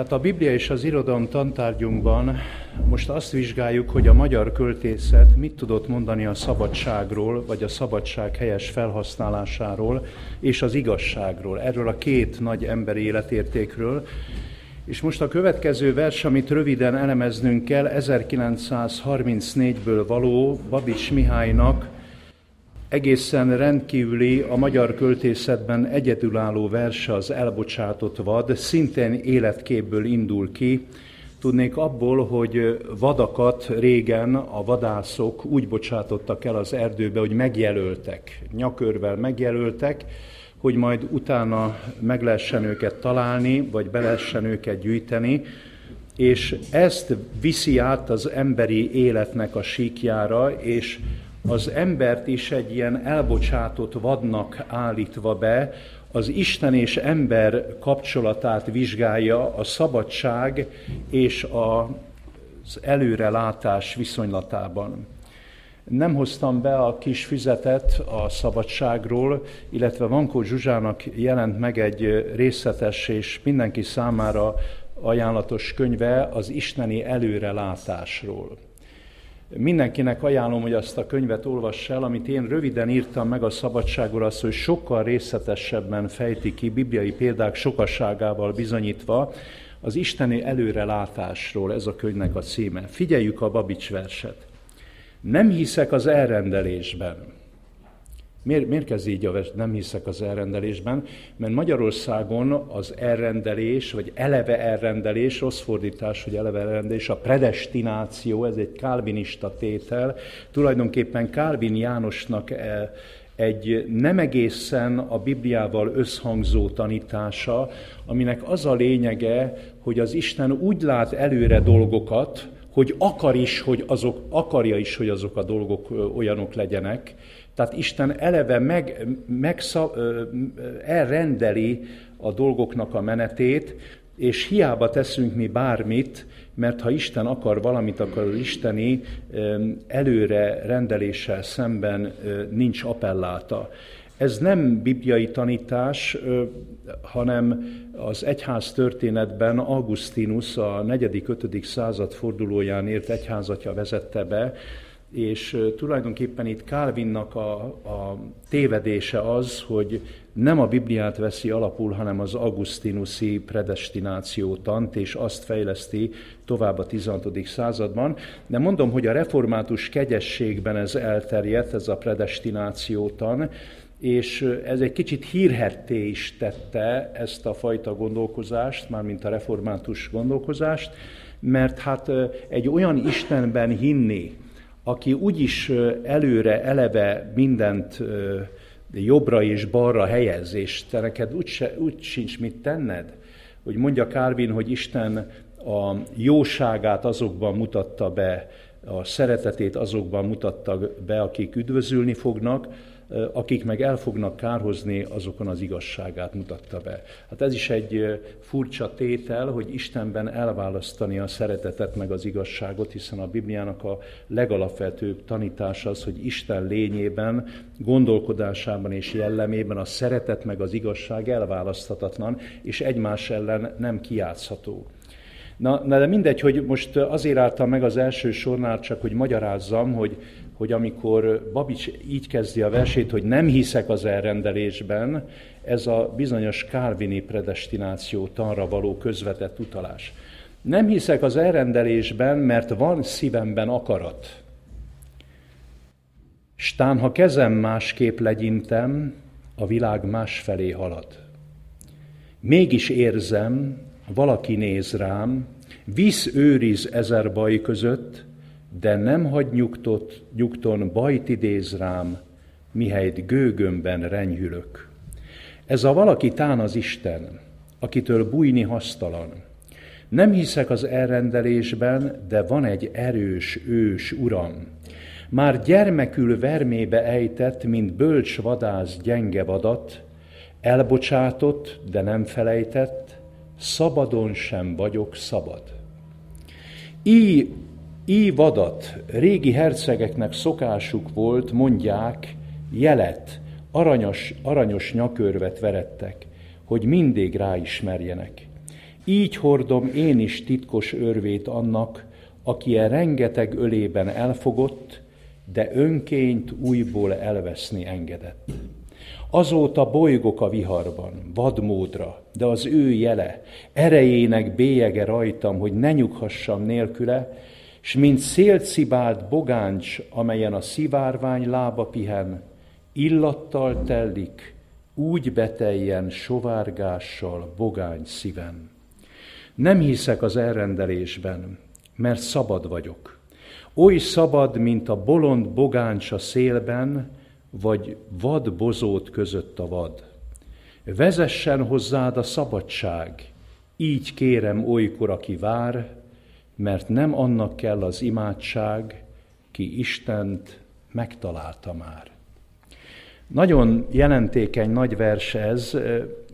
Tehát a Biblia és az irodalom tantárgyunkban most azt vizsgáljuk, hogy a magyar költészet mit tudott mondani a szabadságról, vagy a szabadság helyes felhasználásáról, és az igazságról, erről a két nagy emberi életértékről. És most a következő vers, amit röviden elemeznünk kell, 1934-ből való Babics Mihálynak egészen rendkívüli, a magyar költészetben egyedülálló verse az Elbocsátott vad, szintén életképből indul ki, Tudnék abból, hogy vadakat régen a vadászok úgy bocsátottak el az erdőbe, hogy megjelöltek, nyakörvel megjelöltek, hogy majd utána meg lehessen őket találni, vagy be lehessen őket gyűjteni, és ezt viszi át az emberi életnek a síkjára, és az embert is egy ilyen elbocsátott vadnak állítva be, az Isten és ember kapcsolatát vizsgálja a szabadság és az előrelátás viszonylatában. Nem hoztam be a kis füzetet a szabadságról, illetve Vankó Zsuzsának jelent meg egy részletes és mindenki számára ajánlatos könyve az isteni előrelátásról. Mindenkinek ajánlom, hogy azt a könyvet olvass el, amit én röviden írtam meg a szabadságról, az, hogy sokkal részletesebben fejti ki, bibliai példák sokasságával bizonyítva, az isteni előrelátásról ez a könyvnek a címe. Figyeljük a Babics verset. Nem hiszek az elrendelésben. Miért, miért kezd így a nem hiszek az elrendelésben? Mert Magyarországon az elrendelés, vagy eleve elrendelés, rossz fordítás, hogy eleve elrendelés, a predestináció, ez egy kálvinista tétel, tulajdonképpen Kálvin Jánosnak e, egy nem egészen a Bibliával összhangzó tanítása, aminek az a lényege, hogy az Isten úgy lát előre dolgokat, hogy akar is, hogy azok, akarja is, hogy azok a dolgok olyanok legyenek, tehát Isten eleve meg, meg elrendeli a dolgoknak a menetét, és hiába teszünk mi bármit, mert ha Isten akar valamit, akkor az isteni előre rendeléssel szemben nincs appelláta. Ez nem bibliai tanítás, hanem az egyház történetben Augustinus a 4.-5. század fordulóján ért egyházatja vezette be, és tulajdonképpen itt Calvinnak a, a tévedése az, hogy nem a Bibliát veszi alapul, hanem az augustinuszi predestinációtant, és azt fejleszti tovább a 16. században. De mondom, hogy a református kegyességben ez elterjedt, ez a predestinációtan, és ez egy kicsit hírhetté is tette ezt a fajta gondolkozást, mármint a református gondolkozást, mert hát egy olyan Istenben hinni, aki úgyis előre eleve mindent jobbra és balra helyez, és te neked úgy, se, úgy sincs mit tenned, hogy mondja Kárvin, hogy Isten a jóságát azokban mutatta be, a szeretetét azokban mutatta be, akik üdvözülni fognak, akik meg el fognak kárhozni, azokon az igazságát mutatta be. Hát ez is egy furcsa tétel, hogy Istenben elválasztani a szeretetet meg az igazságot, hiszen a Bibliának a legalapvetőbb tanítása az, hogy Isten lényében, gondolkodásában és jellemében a szeretet meg az igazság elválaszthatatlan, és egymás ellen nem kiátszható. Na, na de mindegy, hogy most azért álltam meg az első sornál csak, hogy magyarázzam, hogy hogy amikor Babics így kezdi a versét, hogy nem hiszek az elrendelésben, ez a bizonyos kárvini predestináció tanra való közvetett utalás. Nem hiszek az elrendelésben, mert van szívemben akarat. Stán, ha kezem másképp legyintem, a világ másfelé halad. Mégis érzem, valaki néz rám, visz őriz ezer baj között, de nem hagy nyugtot, nyugton bajt idéz rám, mihelyt gőgömben renyhülök. Ez a valaki tán az Isten, akitől bújni hasztalan. Nem hiszek az elrendelésben, de van egy erős ős uram. Már gyermekül vermébe ejtett, mint bölcs vadász gyenge vadat, elbocsátott, de nem felejtett, szabadon sem vagyok szabad. Így Így ívadat régi hercegeknek szokásuk volt, mondják, jelet, aranyos, aranyos nyakörvet verettek, hogy mindig ráismerjenek. így hordom én is titkos örvét annak, aki a rengeteg ölében elfogott, de önként újból elveszni engedett. Azóta bolygok a viharban, vadmódra, de az ő jele, erejének bélyege rajtam, hogy ne nyughassam nélküle, s mint szélcibált bogáncs, amelyen a szivárvány lába pihen, illattal tellik, úgy beteljen sovárgással bogány szíven. Nem hiszek az elrendelésben, mert szabad vagyok. Oly szabad, mint a bolond bogáncs a szélben, vagy vad bozót között a vad. Vezessen hozzád a szabadság, így kérem olykor, aki vár, mert nem annak kell az imádság, ki Istent megtalálta már. Nagyon jelentékeny nagy vers ez,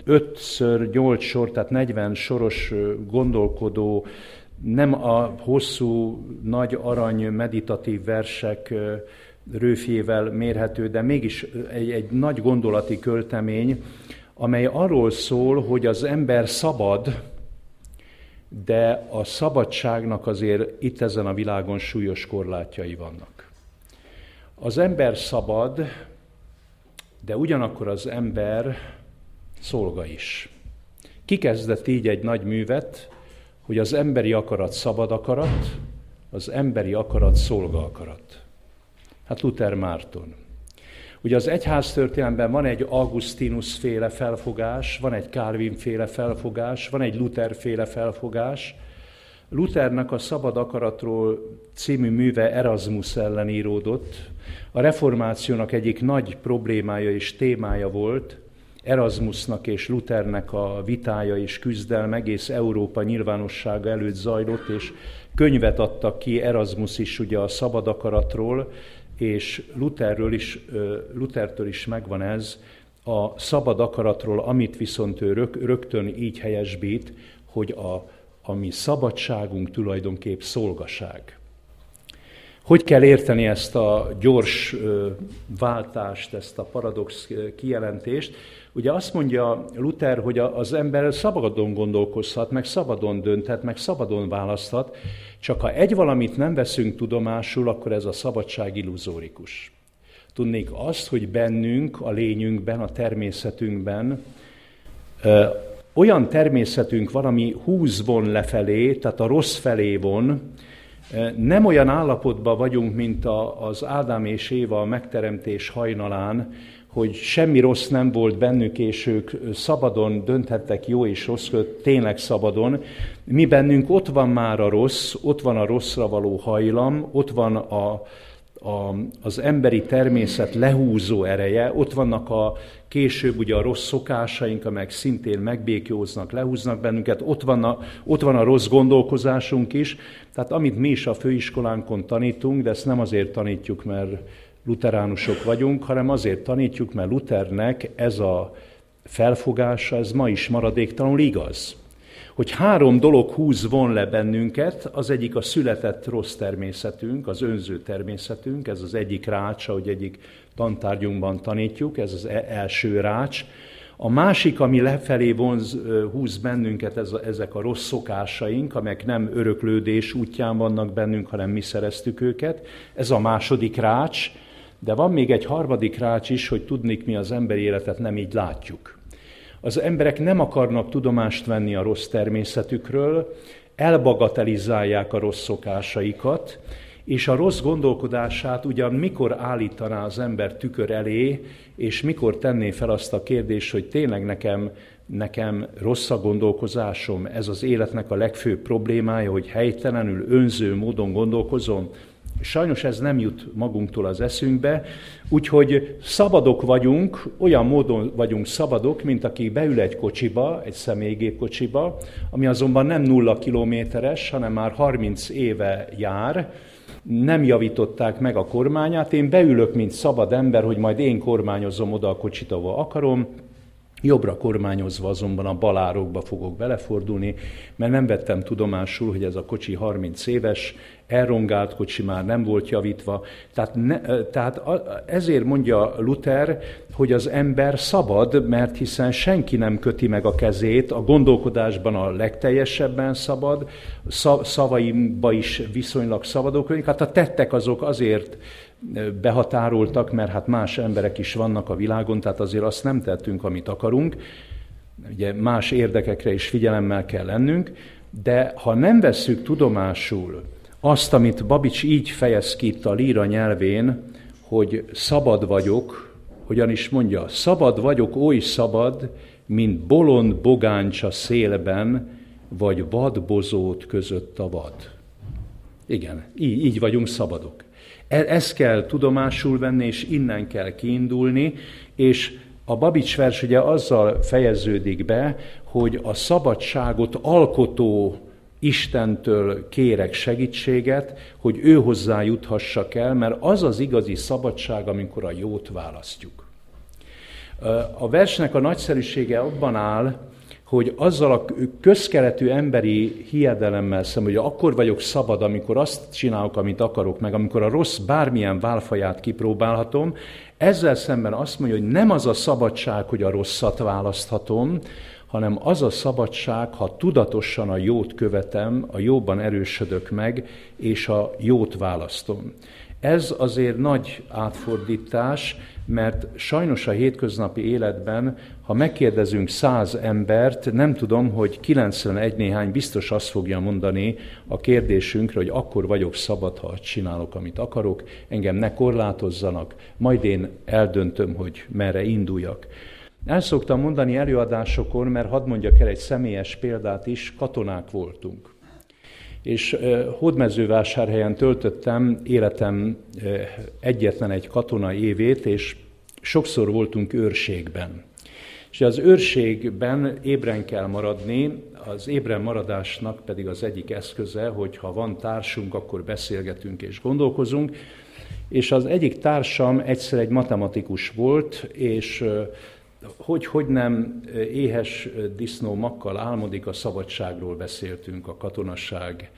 ötször nyolc sor, tehát 40 soros gondolkodó, nem a hosszú, nagy arany meditatív versek rőfjével mérhető, de mégis egy, egy nagy gondolati költemény, amely arról szól, hogy az ember szabad, de a szabadságnak azért itt ezen a világon súlyos korlátjai vannak. Az ember szabad, de ugyanakkor az ember szolga is. Kikezdett így egy nagy művet, hogy az emberi akarat szabad akarat, az emberi akarat szolga akarat. Hát Luther Márton. Ugye az egyház történelemben van egy Augustinus féle felfogás, van egy Calvin féle felfogás, van egy Luther féle felfogás. Luthernek a Szabad akaratról című műve Erasmus ellen íródott. A reformációnak egyik nagy problémája és témája volt, Erasmusnak és Luthernek a vitája és küzdelme egész Európa nyilvánossága előtt zajlott, és könyvet adtak ki Erasmus is ugye a szabad akaratról, és Lutherről is, Luthertől is megvan ez, a szabad akaratról, amit viszont ő rög, rögtön így helyesbít, hogy a, a mi szabadságunk tulajdonképp szolgaság. Hogy kell érteni ezt a gyors váltást, ezt a paradox kijelentést? Ugye azt mondja Luther, hogy az ember szabadon gondolkozhat, meg szabadon dönthet, meg szabadon választhat, csak ha egy valamit nem veszünk tudomásul, akkor ez a szabadság illuzórikus. Tudnék azt, hogy bennünk, a lényünkben, a természetünkben olyan természetünk van, ami húz von lefelé, tehát a rossz felé von, nem olyan állapotban vagyunk, mint az Ádám és Éva a megteremtés hajnalán, hogy semmi rossz nem volt bennük, és ők szabadon dönthettek jó és rossz, tényleg szabadon. Mi bennünk ott van már a rossz, ott van a rosszra való hajlam, ott van a, a, az emberi természet lehúzó ereje, ott vannak a később ugye a rossz szokásaink, amelyek szintén megbékjóznak, lehúznak bennünket, ott van, a, ott van a rossz gondolkozásunk is, tehát amit mi is a főiskolánkon tanítunk, de ezt nem azért tanítjuk, mert luteránusok vagyunk, hanem azért tanítjuk, mert Luthernek ez a felfogása, ez ma is maradéktalanul igaz. Hogy három dolog húz von le bennünket, az egyik a született rossz természetünk, az önző természetünk, ez az egyik rács, ahogy egyik tantárgyunkban tanítjuk, ez az e- első rács. A másik, ami lefelé vonz, húz bennünket, ez a, ezek a rossz szokásaink, amelyek nem öröklődés útján vannak bennünk, hanem mi szereztük őket. Ez a második rács, de van még egy harmadik rács is, hogy tudnék mi az emberi életet nem így látjuk. Az emberek nem akarnak tudomást venni a rossz természetükről, elbagatelizálják a rossz szokásaikat, és a rossz gondolkodását ugyan mikor állítaná az ember tükör elé, és mikor tenné fel azt a kérdést, hogy tényleg nekem, nekem rossz a gondolkozásom, ez az életnek a legfőbb problémája, hogy helytelenül, önző módon gondolkozom, Sajnos ez nem jut magunktól az eszünkbe, úgyhogy szabadok vagyunk, olyan módon vagyunk szabadok, mint aki beül egy kocsiba, egy személygépkocsiba, ami azonban nem nulla kilométeres, hanem már 30 éve jár, nem javították meg a kormányát, én beülök, mint szabad ember, hogy majd én kormányozom oda a kocsit, ahol akarom, Jobbra kormányozva azonban a balárokba fogok belefordulni, mert nem vettem tudomásul, hogy ez a kocsi 30 éves, elrongált kocsi már nem volt javítva. Tehát, ne, tehát ezért mondja Luther, hogy az ember szabad, mert hiszen senki nem köti meg a kezét, a gondolkodásban a legteljesebben szabad, szavaimba is viszonylag szabadok vagyunk. Hát a tettek azok azért behatároltak, mert hát más emberek is vannak a világon, tehát azért azt nem tettünk, amit akarunk. Ugye más érdekekre is figyelemmel kell lennünk, de ha nem vesszük tudomásul azt, amit Babics így fejez ki itt a líra nyelvén, hogy szabad vagyok, hogyan is mondja, szabad vagyok, oly szabad, mint bolond bogáncsa szélben, vagy vadbozót között a vad. Igen, így, így vagyunk szabadok. E, ezt kell tudomásul venni, és innen kell kiindulni, és a Babics vers ugye azzal fejeződik be, hogy a szabadságot alkotó Istentől kérek segítséget, hogy ő hozzá juthassak el, mert az az igazi szabadság, amikor a jót választjuk. A versnek a nagyszerűsége abban áll, hogy azzal a közkeletű emberi hiedelemmel szemben, hogy akkor vagyok szabad, amikor azt csinálok, amit akarok, meg amikor a rossz bármilyen válfaját kipróbálhatom, ezzel szemben azt mondja, hogy nem az a szabadság, hogy a rosszat választhatom, hanem az a szabadság, ha tudatosan a jót követem, a jóban erősödök meg, és a jót választom. Ez azért nagy átfordítás, mert sajnos a hétköznapi életben, ha megkérdezünk száz embert, nem tudom, hogy 91 néhány biztos azt fogja mondani a kérdésünkre, hogy akkor vagyok szabad, ha csinálok, amit akarok, engem ne korlátozzanak, majd én eldöntöm, hogy merre induljak. El szoktam mondani előadásokon, mert hadd mondjak el egy személyes példát is, katonák voltunk. És Hódmezővásárhelyen töltöttem életem egyetlen egy katona évét, és sokszor voltunk őrségben. És az őrségben ébren kell maradni, az ébren maradásnak pedig az egyik eszköze, hogy ha van társunk, akkor beszélgetünk és gondolkozunk. És az egyik társam egyszer egy matematikus volt, és hogy, hogy nem éhes disznó makkal álmodik, a szabadságról beszéltünk a katonasság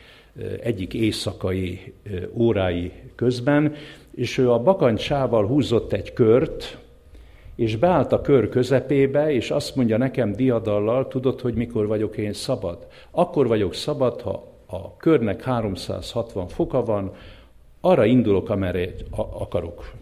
egyik éjszakai órái közben, és ő a bakancsával húzott egy kört, és beállt a kör közepébe, és azt mondja nekem diadallal, tudod, hogy mikor vagyok én szabad? Akkor vagyok szabad, ha a körnek 360 foka van, arra indulok, amerre akarok.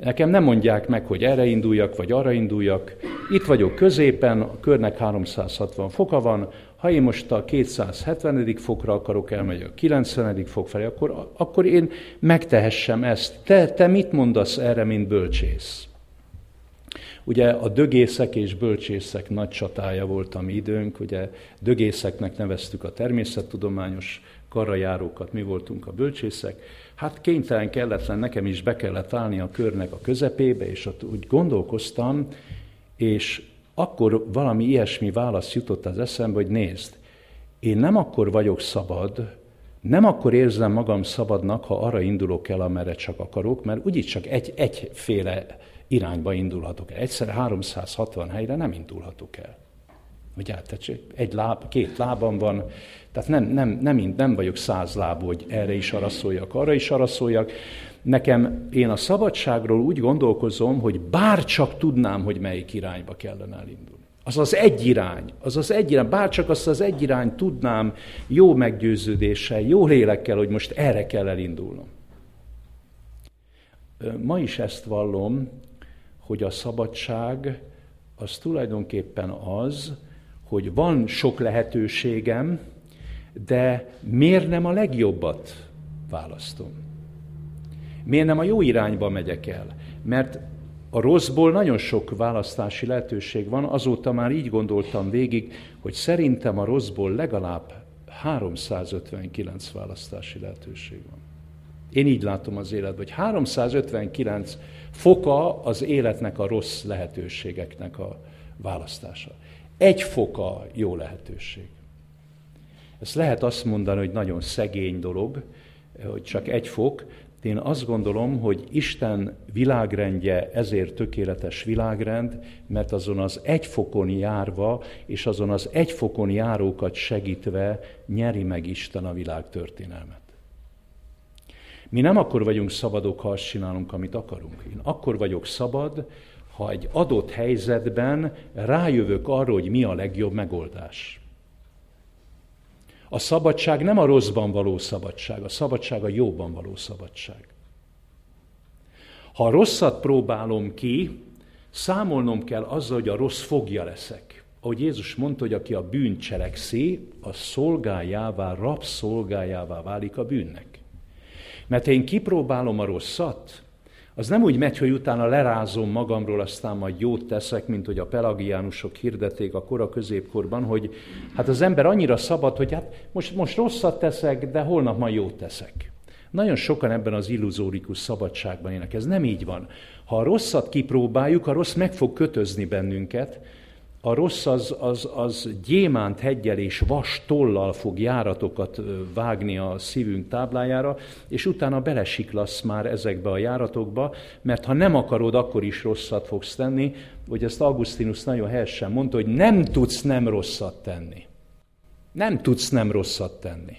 Nekem nem mondják meg, hogy erre induljak, vagy arra induljak. Itt vagyok középen, a körnek 360 foka van, ha én most a 270. fokra akarok elmegy a 90. fok felé, akkor, akkor én megtehessem ezt. Te, te mit mondasz erre, mint bölcsész? Ugye a dögészek és bölcsészek nagy csatája volt a mi időnk, ugye dögészeknek neveztük a természettudományos karajárókat, mi voltunk a bölcsészek, Hát kénytelen kelletlen, nekem is be kellett állni a körnek a közepébe, és ott úgy gondolkoztam, és akkor valami ilyesmi válasz jutott az eszembe, hogy nézd, én nem akkor vagyok szabad, nem akkor érzem magam szabadnak, ha arra indulok el, amerre csak akarok, mert úgyis csak egy, egyféle irányba indulhatok el. Egyszer 360 helyre nem indulhatok el. Ugye, tehát egy láb, két lábam van, tehát nem, nem, nem, nem vagyok száz lábú, hogy erre is arra szóljak, arra is arra szóljak. Nekem, én a szabadságról úgy gondolkozom, hogy bár csak tudnám, hogy melyik irányba kellene elindulni. Az az egy irány, az az egy irány, bár csak azt az egy irány tudnám jó meggyőződéssel, jó lélekkel, hogy most erre kell elindulnom. Ma is ezt vallom, hogy a szabadság az tulajdonképpen az, hogy van sok lehetőségem, de miért nem a legjobbat választom? Miért nem a jó irányba megyek el? Mert a rosszból nagyon sok választási lehetőség van, azóta már így gondoltam végig, hogy szerintem a rosszból legalább 359 választási lehetőség van. Én így látom az életben, hogy 359 foka az életnek a rossz lehetőségeknek a választása. Egy foka jó lehetőség. Ezt lehet azt mondani, hogy nagyon szegény dolog, hogy csak egy fok, Én azt gondolom, hogy Isten világrendje ezért tökéletes világrend, mert azon az egy fokon járva, és azon az egy fokon járókat segítve nyeri meg Isten a világ történelmet. Mi nem akkor vagyunk szabadok, ha azt csinálunk, amit akarunk. Én akkor vagyok szabad, ha egy adott helyzetben rájövök arra, hogy mi a legjobb megoldás. A szabadság nem a rosszban való szabadság, a szabadság a jóban való szabadság. Ha a rosszat próbálom ki, számolnom kell azzal, hogy a rossz fogja leszek. Ahogy Jézus mondta, hogy aki a bűn cselekszi, a szolgájává, rabszolgájává válik a bűnnek. Mert én kipróbálom a rosszat, az nem úgy megy, hogy utána lerázom magamról, aztán majd jót teszek, mint hogy a pelagiánusok hirdették a kora középkorban, hogy hát az ember annyira szabad, hogy hát most, most rosszat teszek, de holnap majd jót teszek. Nagyon sokan ebben az illuzórikus szabadságban élnek. Ez nem így van. Ha a rosszat kipróbáljuk, a rossz meg fog kötözni bennünket, a rossz az, az, az gyémánt hegyel és vas tollal fog járatokat vágni a szívünk táblájára, és utána belesiklasz már ezekbe a járatokba, mert ha nem akarod, akkor is rosszat fogsz tenni, hogy ezt Augustinus nagyon helyesen mondta, hogy nem tudsz nem rosszat tenni. Nem tudsz nem rosszat tenni.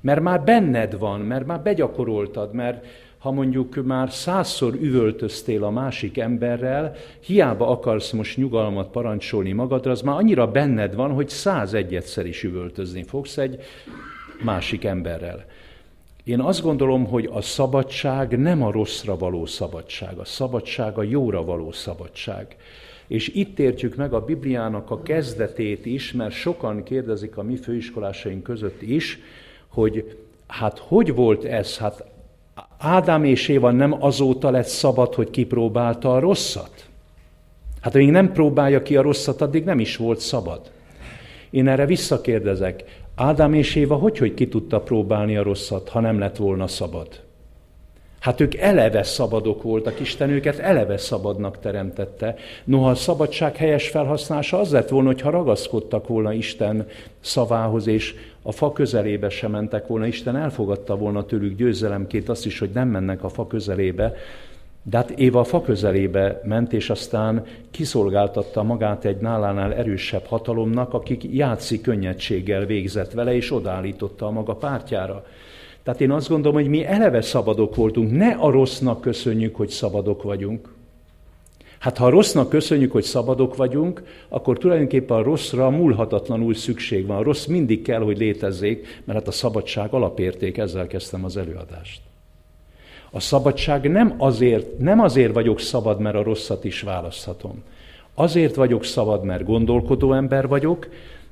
Mert már benned van, mert már begyakoroltad, mert ha mondjuk már százszor üvöltöztél a másik emberrel, hiába akarsz most nyugalmat parancsolni magadra, az már annyira benned van, hogy száz egyszer is üvöltözni fogsz egy másik emberrel. Én azt gondolom, hogy a szabadság nem a rosszra való szabadság, a szabadság a jóra való szabadság. És itt értjük meg a Bibliának a kezdetét is, mert sokan kérdezik a mi főiskolásaink között is, hogy hát hogy volt ez? Hát Ádám és Éva nem azóta lett szabad, hogy kipróbálta a rosszat? Hát amíg nem próbálja ki a rosszat, addig nem is volt szabad. Én erre visszakérdezek, Ádám és Éva hogy, hogy ki tudta próbálni a rosszat, ha nem lett volna szabad? Hát ők eleve szabadok voltak, Isten őket eleve szabadnak teremtette. Noha a szabadság helyes felhasználása az lett volna, hogyha ragaszkodtak volna Isten szavához, és a fa közelébe sem mentek volna, Isten elfogadta volna tőlük győzelemként azt is, hogy nem mennek a fa közelébe, de hát Éva a fa közelébe ment, és aztán kiszolgáltatta magát egy nálánál erősebb hatalomnak, akik játszik könnyedséggel végzett vele, és odállította a maga pártjára. Tehát én azt gondolom, hogy mi eleve szabadok voltunk, ne a rossznak köszönjük, hogy szabadok vagyunk. Hát ha a rossznak köszönjük, hogy szabadok vagyunk, akkor tulajdonképpen a rosszra múlhatatlanul szükség van. A rossz mindig kell, hogy létezzék, mert hát a szabadság alapérték, ezzel kezdtem az előadást. A szabadság nem azért, nem azért vagyok szabad, mert a rosszat is választhatom. Azért vagyok szabad, mert gondolkodó ember vagyok,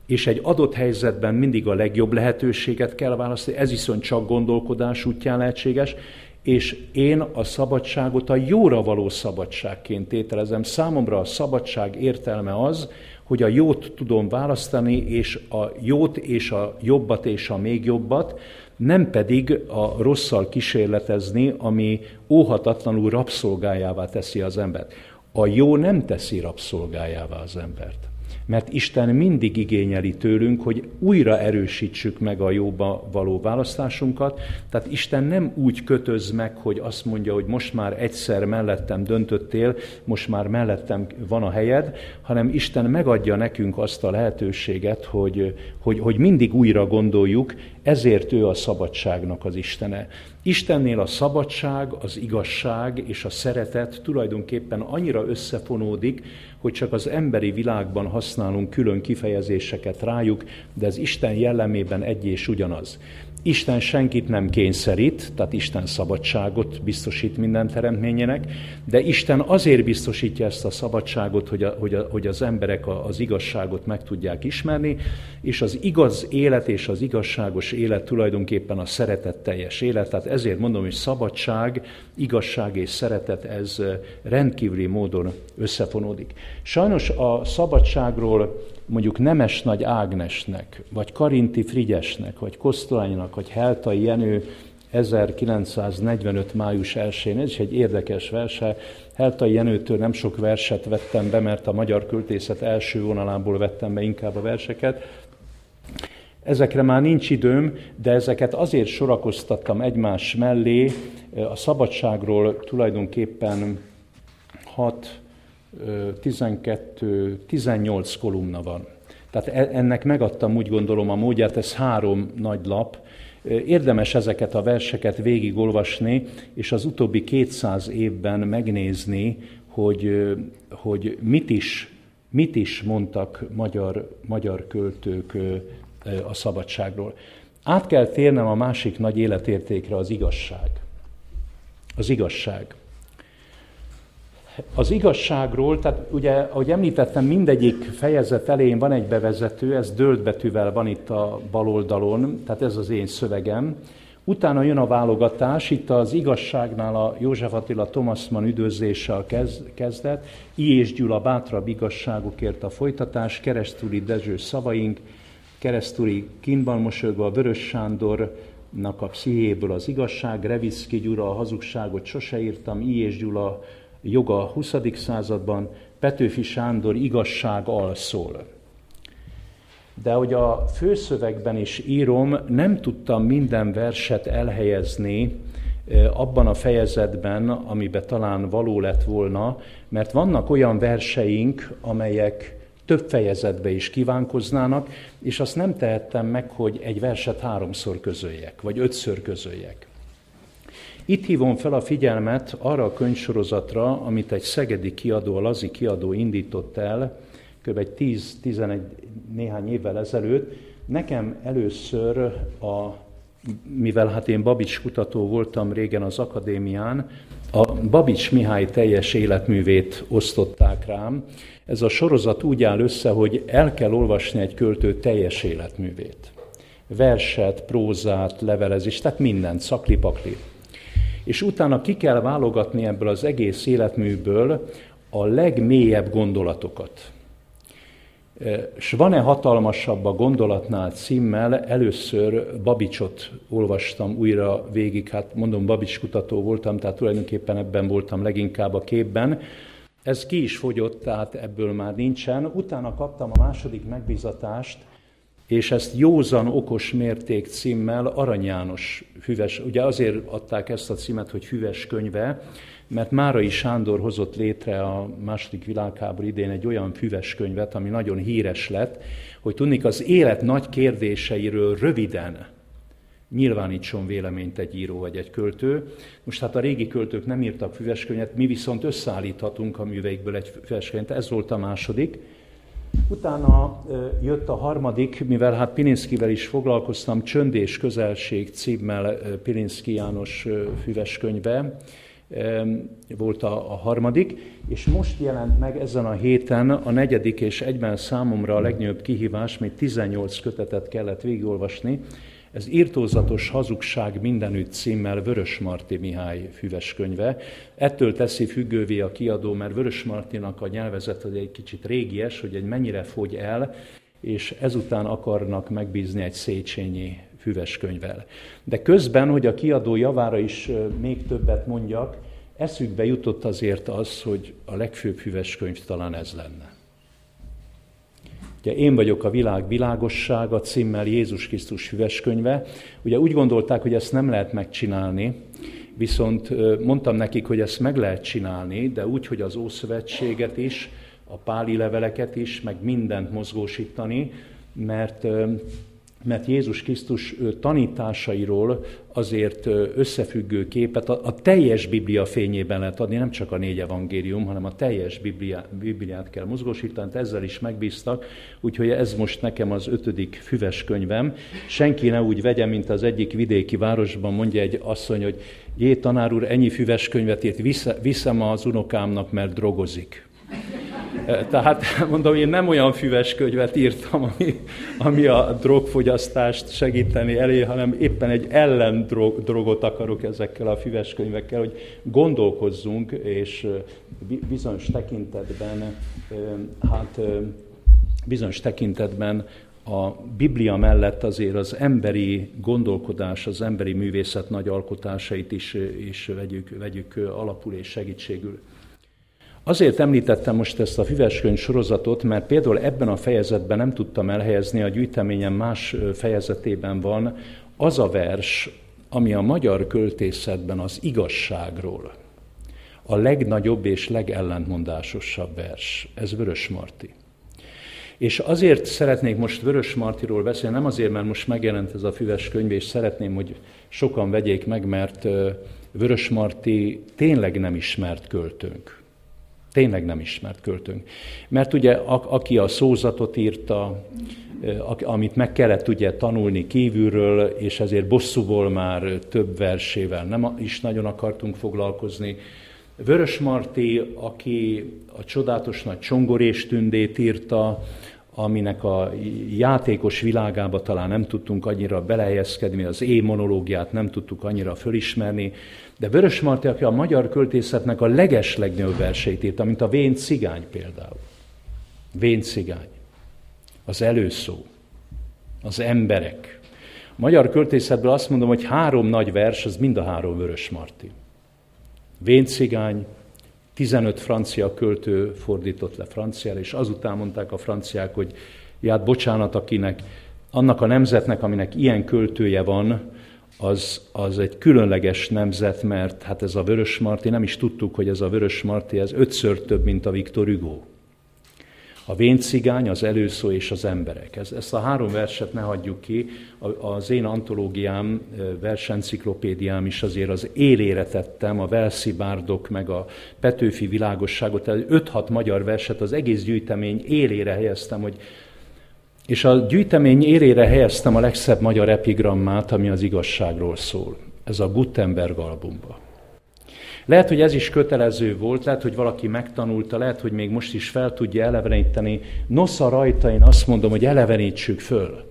és egy adott helyzetben mindig a legjobb lehetőséget kell választani, ez viszont csak gondolkodás útján lehetséges, és én a szabadságot a jóra való szabadságként tételezem. Számomra a szabadság értelme az, hogy a jót tudom választani, és a jót és a jobbat és a még jobbat, nem pedig a rosszal kísérletezni, ami óhatatlanul rabszolgájává teszi az embert. A jó nem teszi rabszolgájává az embert mert Isten mindig igényeli tőlünk, hogy újra erősítsük meg a jóba való választásunkat. Tehát Isten nem úgy kötöz meg, hogy azt mondja, hogy most már egyszer mellettem döntöttél, most már mellettem van a helyed, hanem Isten megadja nekünk azt a lehetőséget, hogy, hogy, hogy mindig újra gondoljuk, ezért ő a szabadságnak az Istene. Istennél a szabadság, az igazság és a szeretet tulajdonképpen annyira összefonódik, hogy csak az emberi világban használunk külön kifejezéseket rájuk, de ez Isten jellemében egy és ugyanaz. Isten senkit nem kényszerít, tehát Isten szabadságot biztosít minden teremtményének, de Isten azért biztosítja ezt a szabadságot, hogy, a, hogy, a, hogy az emberek az igazságot meg tudják ismerni, és az igaz élet és az igazságos élet tulajdonképpen a szeretetteljes élet. Tehát ezért mondom, hogy szabadság, igazság és szeretet, ez rendkívüli módon összefonódik. Sajnos a szabadságról mondjuk Nemes Nagy Ágnesnek, vagy Karinti Frigyesnek, vagy Kosztolánynak, vagy Heltai Jenő 1945. május 1-én, ez is egy érdekes verse. Heltai Jenőtől nem sok verset vettem be, mert a magyar költészet első vonalából vettem be inkább a verseket. Ezekre már nincs időm, de ezeket azért sorakoztattam egymás mellé. A szabadságról tulajdonképpen 6, 12, 18 kolumna van. Tehát e, ennek megadtam úgy gondolom a módját, ez három nagy lap. Érdemes ezeket a verseket végigolvasni, és az utóbbi 200 évben megnézni, hogy, hogy mit, is, mit is mondtak magyar, magyar költők a szabadságról. Át kell térnem a másik nagy életértékre, az igazság. Az igazság. Az igazságról, tehát ugye, ahogy említettem, mindegyik fejezet elején van egy bevezető, ez dölt betűvel van itt a bal oldalon, tehát ez az én szövegem. Utána jön a válogatás, itt az igazságnál a József Attila Thomasman üdvözléssel kezdett, I. és Gyula bátrabb igazságukért a folytatás, keresztúli Dezső szavaink, keresztúli kínban mosolyogva, Vörös Sándornak a pszichéjéből az igazság, Reviszki Gyula a hazugságot sose írtam, I. és Gyula joga a 20. században, Petőfi Sándor igazság alszól. De hogy a főszövegben is írom, nem tudtam minden verset elhelyezni abban a fejezetben, amiben talán való lett volna, mert vannak olyan verseink, amelyek több fejezetbe is kívánkoznának, és azt nem tehettem meg, hogy egy verset háromszor közöljek, vagy ötször közöljek. Itt hívom fel a figyelmet arra a könyvsorozatra, amit egy szegedi kiadó, a Lazi kiadó indított el, kb. 10-11 néhány évvel ezelőtt. Nekem először a mivel hát én Babics kutató voltam régen az akadémián, a Babics Mihály teljes életművét osztották rám. Ez a sorozat úgy áll össze, hogy el kell olvasni egy költő teljes életművét. Verset, prózát, levelezést, tehát mindent, szaklipakli és utána ki kell válogatni ebből az egész életműből a legmélyebb gondolatokat. És van-e hatalmasabb a gondolatnál címmel, először Babicsot olvastam újra végig, hát mondom, Babics kutató voltam, tehát tulajdonképpen ebben voltam leginkább a képben. Ez ki is fogyott, tehát ebből már nincsen. Utána kaptam a második megbízatást, és ezt józan okos mérték címmel Arany János füves, ugye azért adták ezt a címet, hogy füves könyve, mert Márai Sándor hozott létre a második világháború idén egy olyan füves könyvet, ami nagyon híres lett, hogy tudnik az élet nagy kérdéseiről röviden nyilvánítson véleményt egy író vagy egy költő. Most hát a régi költők nem írtak füves könyvet, mi viszont összeállíthatunk a műveikből egy füves könyvet. Ez volt a második. Utána jött a harmadik, mivel hát Pilinszkivel is foglalkoztam, Csönd és közelség címmel Pilinszki János füves könyve, volt a, a harmadik, és most jelent meg ezen a héten a negyedik, és egyben számomra a legnagyobb kihívás, még 18 kötetet kellett végigolvasni, ez írtózatos hazugság mindenütt címmel Vörös Marti Mihály füves könyve. Ettől teszi függővé a kiadó, mert Vörös Martinak a nyelvezet egy kicsit régies, hogy egy mennyire fogy el, és ezután akarnak megbízni egy Széchenyi füves könyvvel. De közben, hogy a kiadó javára is még többet mondjak, eszükbe jutott azért az, hogy a legfőbb füves talán ez lenne. Ugye én vagyok a világ világossága címmel Jézus Krisztus hüveskönyve. Ugye úgy gondolták, hogy ezt nem lehet megcsinálni, viszont mondtam nekik, hogy ezt meg lehet csinálni, de úgy, hogy az Ószövetséget is, a páli leveleket is, meg mindent mozgósítani, mert mert Jézus Krisztus tanításairól azért összefüggő képet a, a teljes Biblia fényében lehet adni, nem csak a négy evangélium, hanem a teljes Biblia, Bibliát kell mozgósítani, ezzel is megbíztak, úgyhogy ez most nekem az ötödik füves könyvem. Senki ne úgy vegye, mint az egyik vidéki városban mondja egy asszony, hogy jé, tanár úr, ennyi füves könyvet írt, viszem az unokámnak, mert drogozik. Tehát mondom, én nem olyan füves könyvet írtam, ami, ami a drogfogyasztást segíteni elé, hanem éppen egy ellen drog, akarok ezekkel a füves könyvekkel, hogy gondolkozzunk, és bizonyos tekintetben, hát bizonyos tekintetben a Biblia mellett azért az emberi gondolkodás, az emberi művészet nagy alkotásait is, is vegyük, vegyük alapul és segítségül. Azért említettem most ezt a füveskönyv sorozatot, mert például ebben a fejezetben nem tudtam elhelyezni, a gyűjteményem más fejezetében van az a vers, ami a magyar költészetben az igazságról a legnagyobb és legellentmondásosabb vers. Ez Vörös Marti. És azért szeretnék most Vörös Martiról beszélni, nem azért, mert most megjelent ez a füves könyv, és szeretném, hogy sokan vegyék meg, mert Vörös Marti tényleg nem ismert költőnk. Tényleg nem ismert költőnk. Mert ugye, aki a szózatot írta, amit meg kellett ugye tanulni kívülről, és ezért bosszúból már több versével nem is nagyon akartunk foglalkozni. Vörös Marti, aki a csodálatos nagy csongorés tündét írta, aminek a játékos világába talán nem tudtunk annyira belehelyezkedni, az é monológiát nem tudtuk annyira fölismerni, de Vörös Marti, aki a magyar költészetnek a leges legnagyobb verseit írta, mint a Vén cigány például. Vén cigány. Az előszó. Az emberek. A magyar költészetből azt mondom, hogy három nagy vers, az mind a három Vörös Marti. Vén cigány, 15 francia költő fordított le franciára, és azután mondták a franciák, hogy ját bocsánat, akinek, annak a nemzetnek, aminek ilyen költője van, az, az egy különleges nemzet, mert hát ez a Vörös Marti, nem is tudtuk, hogy ez a Vörös Marti, ez ötször több, mint a Viktor Hugo. A véncigány, az előszó és az emberek. Ez, ezt a három verset ne hagyjuk ki. Az én antológiám, versenciklopédiám is azért az élére tettem, a Velszi Bárdok, meg a Petőfi világosságot, 5-6 magyar verset az egész gyűjtemény élére helyeztem, hogy és a gyűjtemény érére helyeztem a legszebb magyar epigrammát, ami az igazságról szól. Ez a Gutenberg albumba. Lehet, hogy ez is kötelező volt, lehet, hogy valaki megtanulta, lehet, hogy még most is fel tudja eleveníteni. Nosza rajta én azt mondom, hogy elevenítsük föl.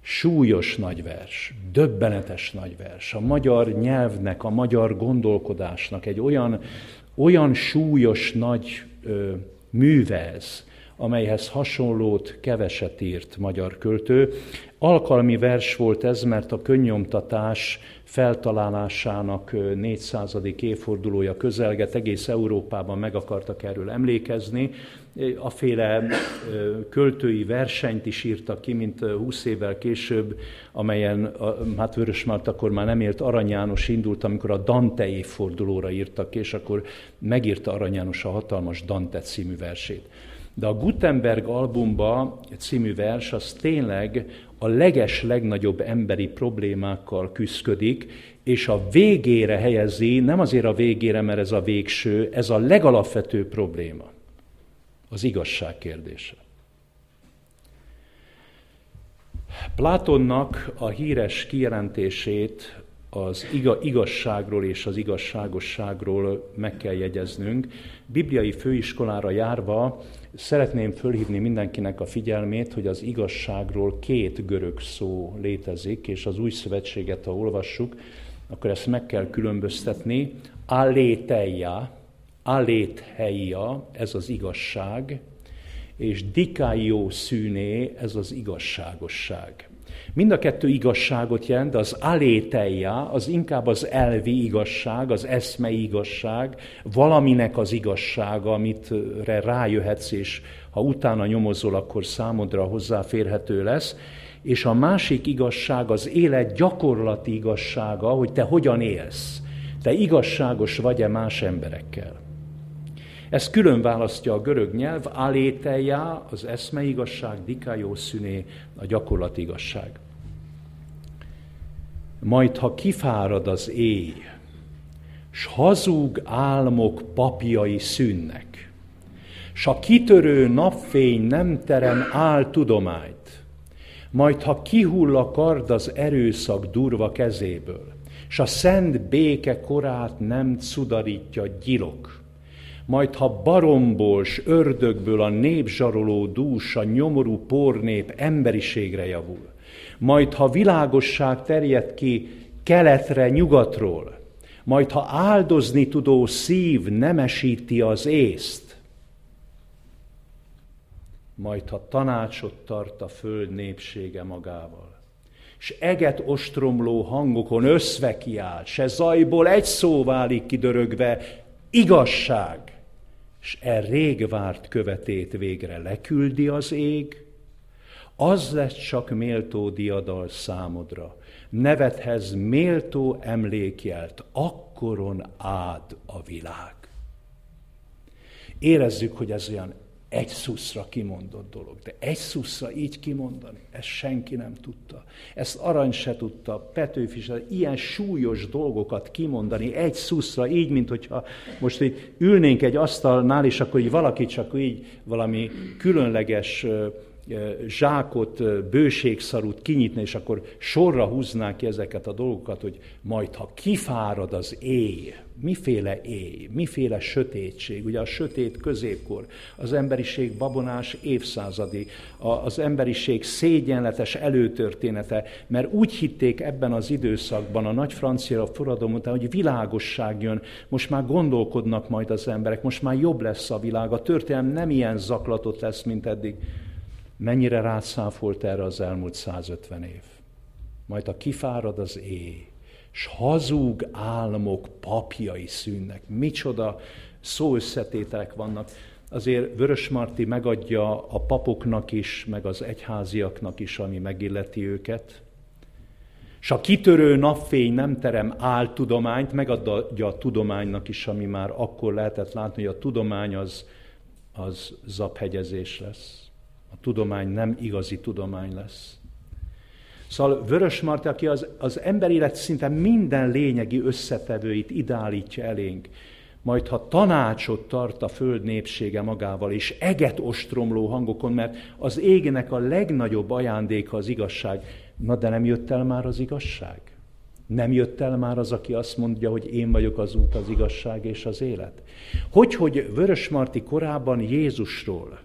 Súlyos nagyvers, döbbenetes nagyvers. A magyar nyelvnek, a magyar gondolkodásnak egy olyan, olyan súlyos nagy ö, művez, amelyhez hasonlót keveset írt magyar költő. Alkalmi vers volt ez, mert a könnyomtatás feltalálásának 400. évfordulója közelget, egész Európában meg akartak erről emlékezni. Aféle költői versenyt is írtak ki, mint 20 évvel később, amelyen, hát Vörösmart akkor már nem élt, Arany János indult, amikor a Dante évfordulóra írtak, és akkor megírta Arany János a hatalmas Dante című versét. De a Gutenberg albumba című vers az tényleg a leges legnagyobb emberi problémákkal küzdik, és a végére helyezi, nem azért a végére, mert ez a végső, ez a legalapvetőbb probléma. Az igazság kérdése. Platonnak a híres kijelentését az igazságról és az igazságosságról meg kell jegyeznünk. Bibliai főiskolára járva szeretném fölhívni mindenkinek a figyelmét, hogy az igazságról két görög szó létezik, és az új szövetséget, ha olvassuk, akkor ezt meg kell különböztetni. Aléteia, alétheia, ez az igazság, és dikaió szűné, ez az igazságosság. Mind a kettő igazságot jelent, de az aléteia, az inkább az elvi igazság, az eszmei igazság, valaminek az igazsága, amit rájöhetsz, és ha utána nyomozol, akkor számodra hozzáférhető lesz. És a másik igazság az élet gyakorlati igazsága, hogy te hogyan élsz. Te igazságos vagy-e más emberekkel. Ez külön választja a görög nyelv, aléteia, az eszmei igazság, dikaió szüné, a gyakorlati igazság. Majd, ha kifárad az éj, s hazug álmok papjai szűnnek, s a kitörő napfény nem terem áll tudományt, majd ha kihull a kard az erőszak durva kezéből, s a szent béke korát nem cudarítja gyilok, majd ha baromból s ördögből a népzsaroló dús, a nyomorú pornép emberiségre javul, majd ha világosság terjed ki keletre, nyugatról, majd ha áldozni tudó szív nemesíti az észt, majd ha tanácsot tart a föld népsége magával, s eget ostromló hangokon összve kiáll, se zajból egy szó válik kidörögve, igazság, és e rég várt követét végre leküldi az ég, az lesz csak méltó diadal számodra, nevethez méltó emlékjelt, akkoron ád a világ. Érezzük, hogy ez olyan egy szuszra kimondott dolog. De egy szuszra így kimondani, ezt senki nem tudta. Ezt Arany se tudta, Petőfi se, ilyen súlyos dolgokat kimondani egy szuszra, így, mint hogyha most így ülnénk egy asztalnál, és akkor így valaki csak így valami különleges zsákot, bőségszarút kinyitni, és akkor sorra húznák ki ezeket a dolgokat, hogy majd ha kifárad az éj, miféle éj, miféle sötétség, ugye a sötét középkor, az emberiség babonás évszázadi, az emberiség szégyenletes előtörténete, mert úgy hitték ebben az időszakban, a nagy francia forradalom után, hogy világosság jön, most már gondolkodnak majd az emberek, most már jobb lesz a világ, a történelem nem ilyen zaklatott lesz, mint eddig. Mennyire rászáfolt erre az elmúlt 150 év? Majd a kifárad az éj, s hazug álmok papjai szűnnek. Micsoda szóösszetételek vannak. Azért Vörös Marti megadja a papoknak is, meg az egyháziaknak is, ami megilleti őket. S a kitörő napfény nem terem áltudományt, megadja a tudománynak is, ami már akkor lehetett látni, hogy a tudomány az, az zaphegyezés lesz. A tudomány nem igazi tudomány lesz. Szóval Vörös Marti, aki az, az élet szinte minden lényegi összetevőit ideálítja elénk, majd ha tanácsot tart a föld népsége magával, és eget ostromló hangokon, mert az égnek a legnagyobb ajándéka az igazság. Na de nem jött el már az igazság? Nem jött el már az, aki azt mondja, hogy én vagyok az út, az igazság és az élet? Hogy, hogy Vörös Marti korábban Jézusról,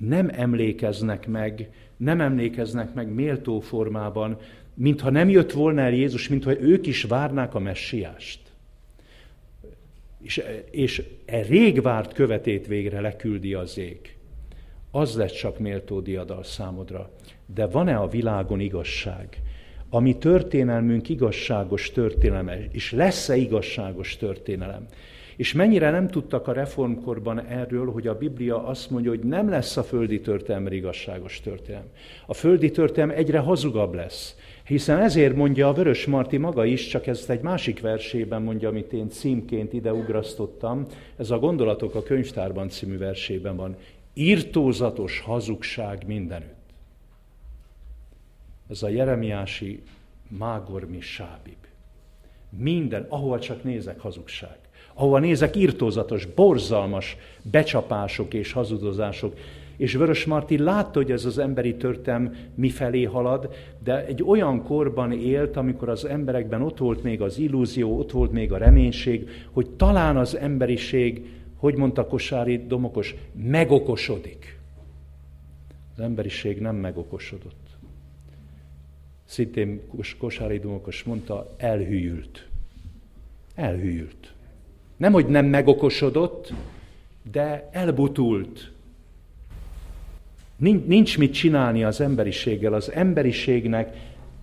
nem emlékeznek meg, nem emlékeznek meg méltó formában, mintha nem jött volna el Jézus, mintha ők is várnák a messiást. És, és e rég várt követét végre leküldi az ég. Az lett csak méltó diadal számodra. De van-e a világon igazság? Ami történelmünk igazságos történelme, és lesz-e igazságos történelem? És mennyire nem tudtak a reformkorban erről, hogy a Biblia azt mondja, hogy nem lesz a földi történelem igazságos történelem. A földi történelem egyre hazugabb lesz. Hiszen ezért mondja a Vörös Marti maga is, csak ezt egy másik versében mondja, amit én címként ide ugrasztottam, ez a Gondolatok a könyvtárban című versében van. Írtózatos hazugság mindenütt. Ez a Jeremiási Mágormi Sábib. Minden, ahol csak nézek, hazugság ahova nézek írtózatos, borzalmas becsapások és hazudozások. És Vörös Marti látta, hogy ez az emberi törtem mifelé halad, de egy olyan korban élt, amikor az emberekben ott volt még az illúzió, ott volt még a reménység, hogy talán az emberiség, hogy mondta Kosári Domokos, megokosodik. Az emberiség nem megokosodott. Szintén Kosári Domokos mondta, elhűült. Elhűült. Nem, hogy nem megokosodott, de elbutult. Nincs mit csinálni az emberiséggel. Az emberiségnek,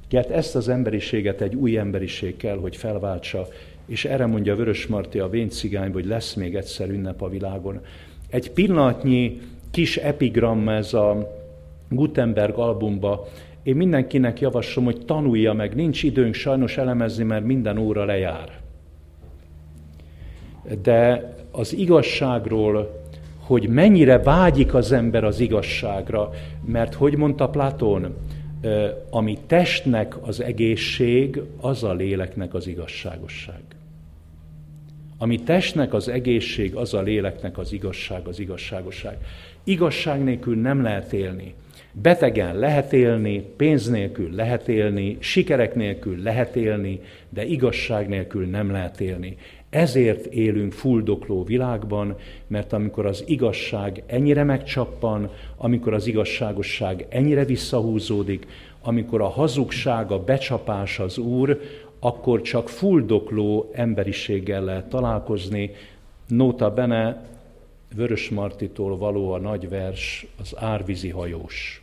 ezt az emberiséget egy új emberiség kell, hogy felváltsa. És erre mondja Vörös Marti a Véncigány, hogy lesz még egyszer ünnep a világon. Egy pillanatnyi kis epigram ez a Gutenberg albumba. Én mindenkinek javaslom, hogy tanulja meg. Nincs időnk sajnos elemezni, mert minden óra lejár de az igazságról, hogy mennyire vágyik az ember az igazságra, mert hogy mondta Platón, ami testnek az egészség, az a léleknek az igazságosság. Ami testnek az egészség, az a léleknek az igazság, az igazságosság. Igazság nélkül nem lehet élni. Betegen lehet élni, pénz nélkül lehet élni, sikerek nélkül lehet élni, de igazság nélkül nem lehet élni. Ezért élünk fuldokló világban, mert amikor az igazság ennyire megcsappan, amikor az igazságosság ennyire visszahúzódik, amikor a hazugság, a becsapás az Úr, akkor csak fuldokló emberiséggel lehet találkozni. Nota bene, Vörös Martitól való a nagy vers, az árvízi hajós.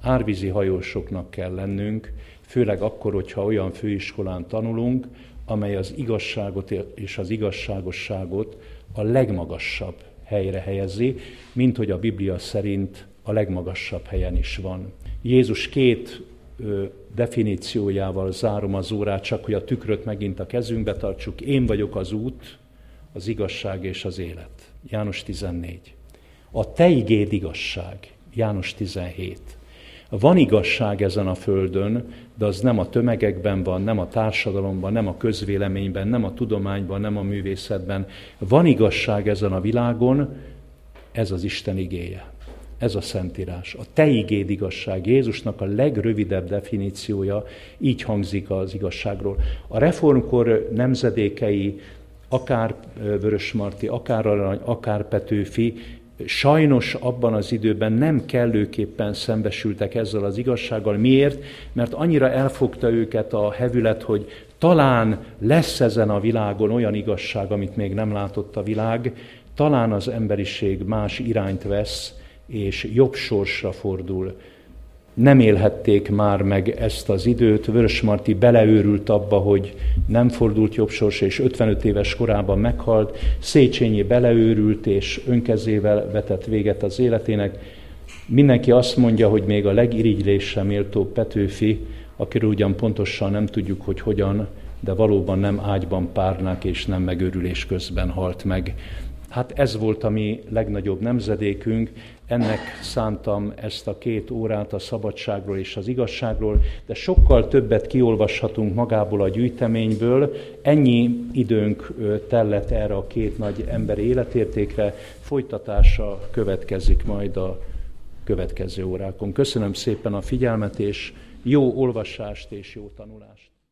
Árvízi hajósoknak kell lennünk, főleg akkor, hogyha olyan főiskolán tanulunk, amely az igazságot és az igazságosságot a legmagasabb helyre helyezi, mint hogy a Biblia szerint a legmagasabb helyen is van. Jézus két definíciójával zárom az órát, csak hogy a tükröt megint a kezünkbe tartsuk. Én vagyok az út, az igazság és az élet. János 14. A te igéd igazság. János 17. Van igazság ezen a földön, de az nem a tömegekben van, nem a társadalomban, nem a közvéleményben, nem a tudományban, nem a művészetben. Van igazság ezen a világon, ez az Isten igéje. Ez a Szentírás. A te igéd igazság. Jézusnak a legrövidebb definíciója így hangzik az igazságról. A reformkor nemzedékei, akár Vörösmarty, akár Arany, akár Petőfi, sajnos abban az időben nem kellőképpen szembesültek ezzel az igazsággal. Miért? Mert annyira elfogta őket a hevület, hogy talán lesz ezen a világon olyan igazság, amit még nem látott a világ, talán az emberiség más irányt vesz, és jobb sorsra fordul. Nem élhették már meg ezt az időt. Vörös Marti beleőrült abba, hogy nem fordult jobb sorsa, és 55 éves korában meghalt. Széchenyi beleőrült, és önkezével vetett véget az életének. Mindenki azt mondja, hogy még a legirigylésre méltó Petőfi, akiről ugyan pontosan nem tudjuk, hogy hogyan, de valóban nem ágyban párnák és nem megőrülés közben halt meg. Hát ez volt a mi legnagyobb nemzedékünk, ennek szántam ezt a két órát a szabadságról és az igazságról, de sokkal többet kiolvashatunk magából a gyűjteményből. Ennyi időnk tellett erre a két nagy emberi életértékre, folytatása következik majd a következő órákon. Köszönöm szépen a figyelmet, és jó olvasást és jó tanulást!